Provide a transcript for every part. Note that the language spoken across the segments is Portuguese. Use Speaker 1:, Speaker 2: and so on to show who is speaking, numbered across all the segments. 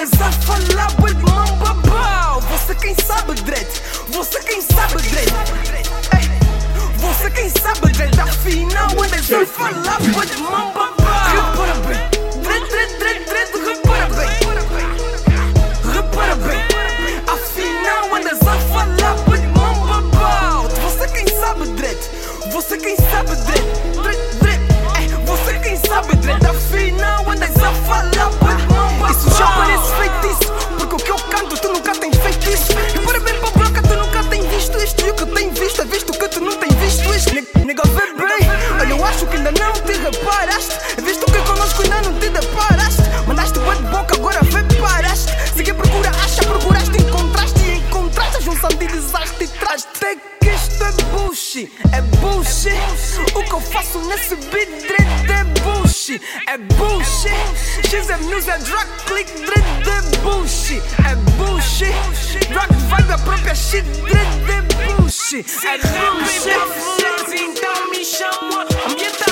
Speaker 1: andas a falar bué de mambabau Você quem sabe dread, você quem sabe dread Você quem sabe dread, afinal andas a falar bué de bullshit, é bullshit. O que eu faço nesse beat dread é bullshit. É bullshit. XM News é drug click dread é bullshit. É bullshit. Drug vibe a própria shit dread é bullshit. É bullshit.
Speaker 2: então me chama. Ambientalista,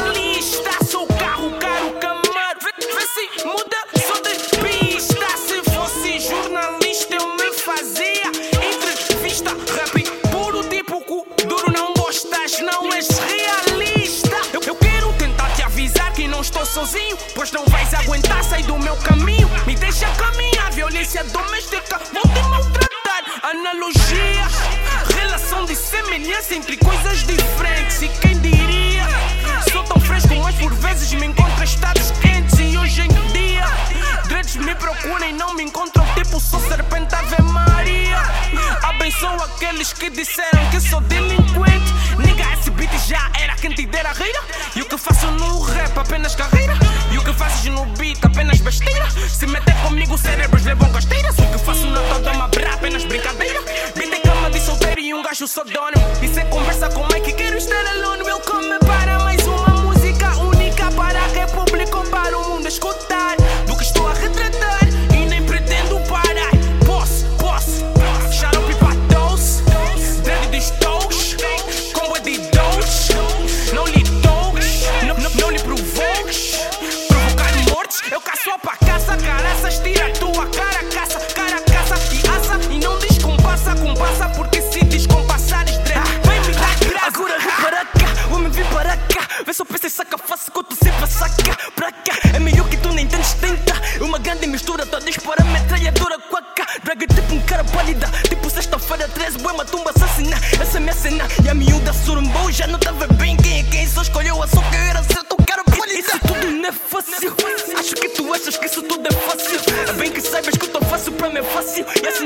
Speaker 2: Gostas, não és realista. Eu, eu quero tentar te avisar que não estou sozinho Pois não vais aguentar sair do meu caminho. Me deixa caminhar, violência doméstica. Vou te maltratar, analogia Relação de semelhança entre coisas diferentes. E quem diria? Sou tão fresco, mas por vezes me encontro estados quentes. E hoje em dia Dreads me procuram e não me encontram. Tipo sou serpente Ave Maria. Abençoa aqueles que disseram que sou delinquente beat apenas besteira. Se meter comigo cérebros levam casteiras O que faço na tua dama bra apenas brincadeira. Em cama de solteiro e um gajo só dono E sem conversa com Mike quero estar alone. Welcome para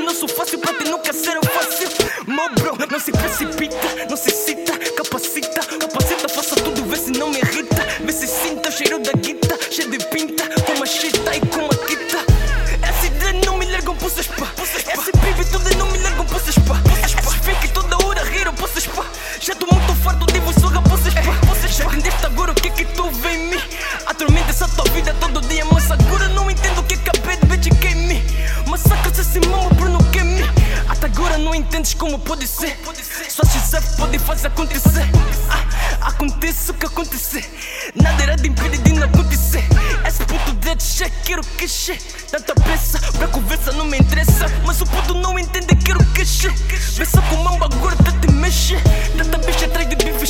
Speaker 2: não
Speaker 1: sou fácil pra ti nunca será fácil. Mo bro, não se precipita, não se cita farto de vos pulsas pá Já entendeste agora o que é que tu vê em mim? Atormenta essa tua vida todo dia Mas agora não entendo o que acabei de ver de game Massacra-se esse mama Bruno Kemi Até agora não entendes como pode ser. Só XF pode fazer acontecer. Ah, Acontece o que acontecer. Nada era de impedir de não acontecer quero que che. Tanta pressa pra conversa não me interessa Mas o puto não entende, quero que che. Vê só com mamba agora te mexe Tanta bicha atrás de bife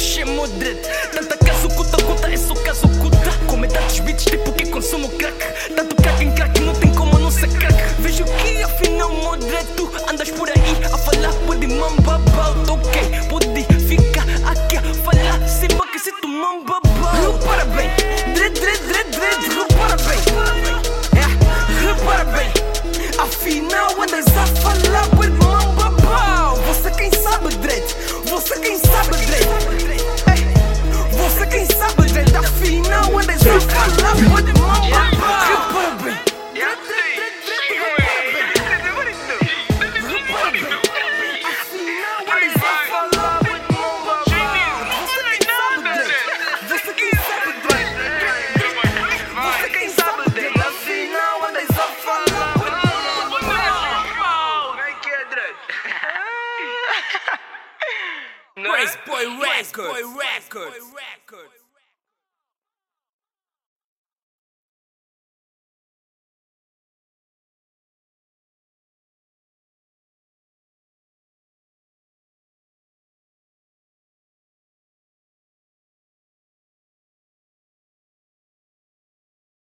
Speaker 2: Race Boy Records. Boy Records.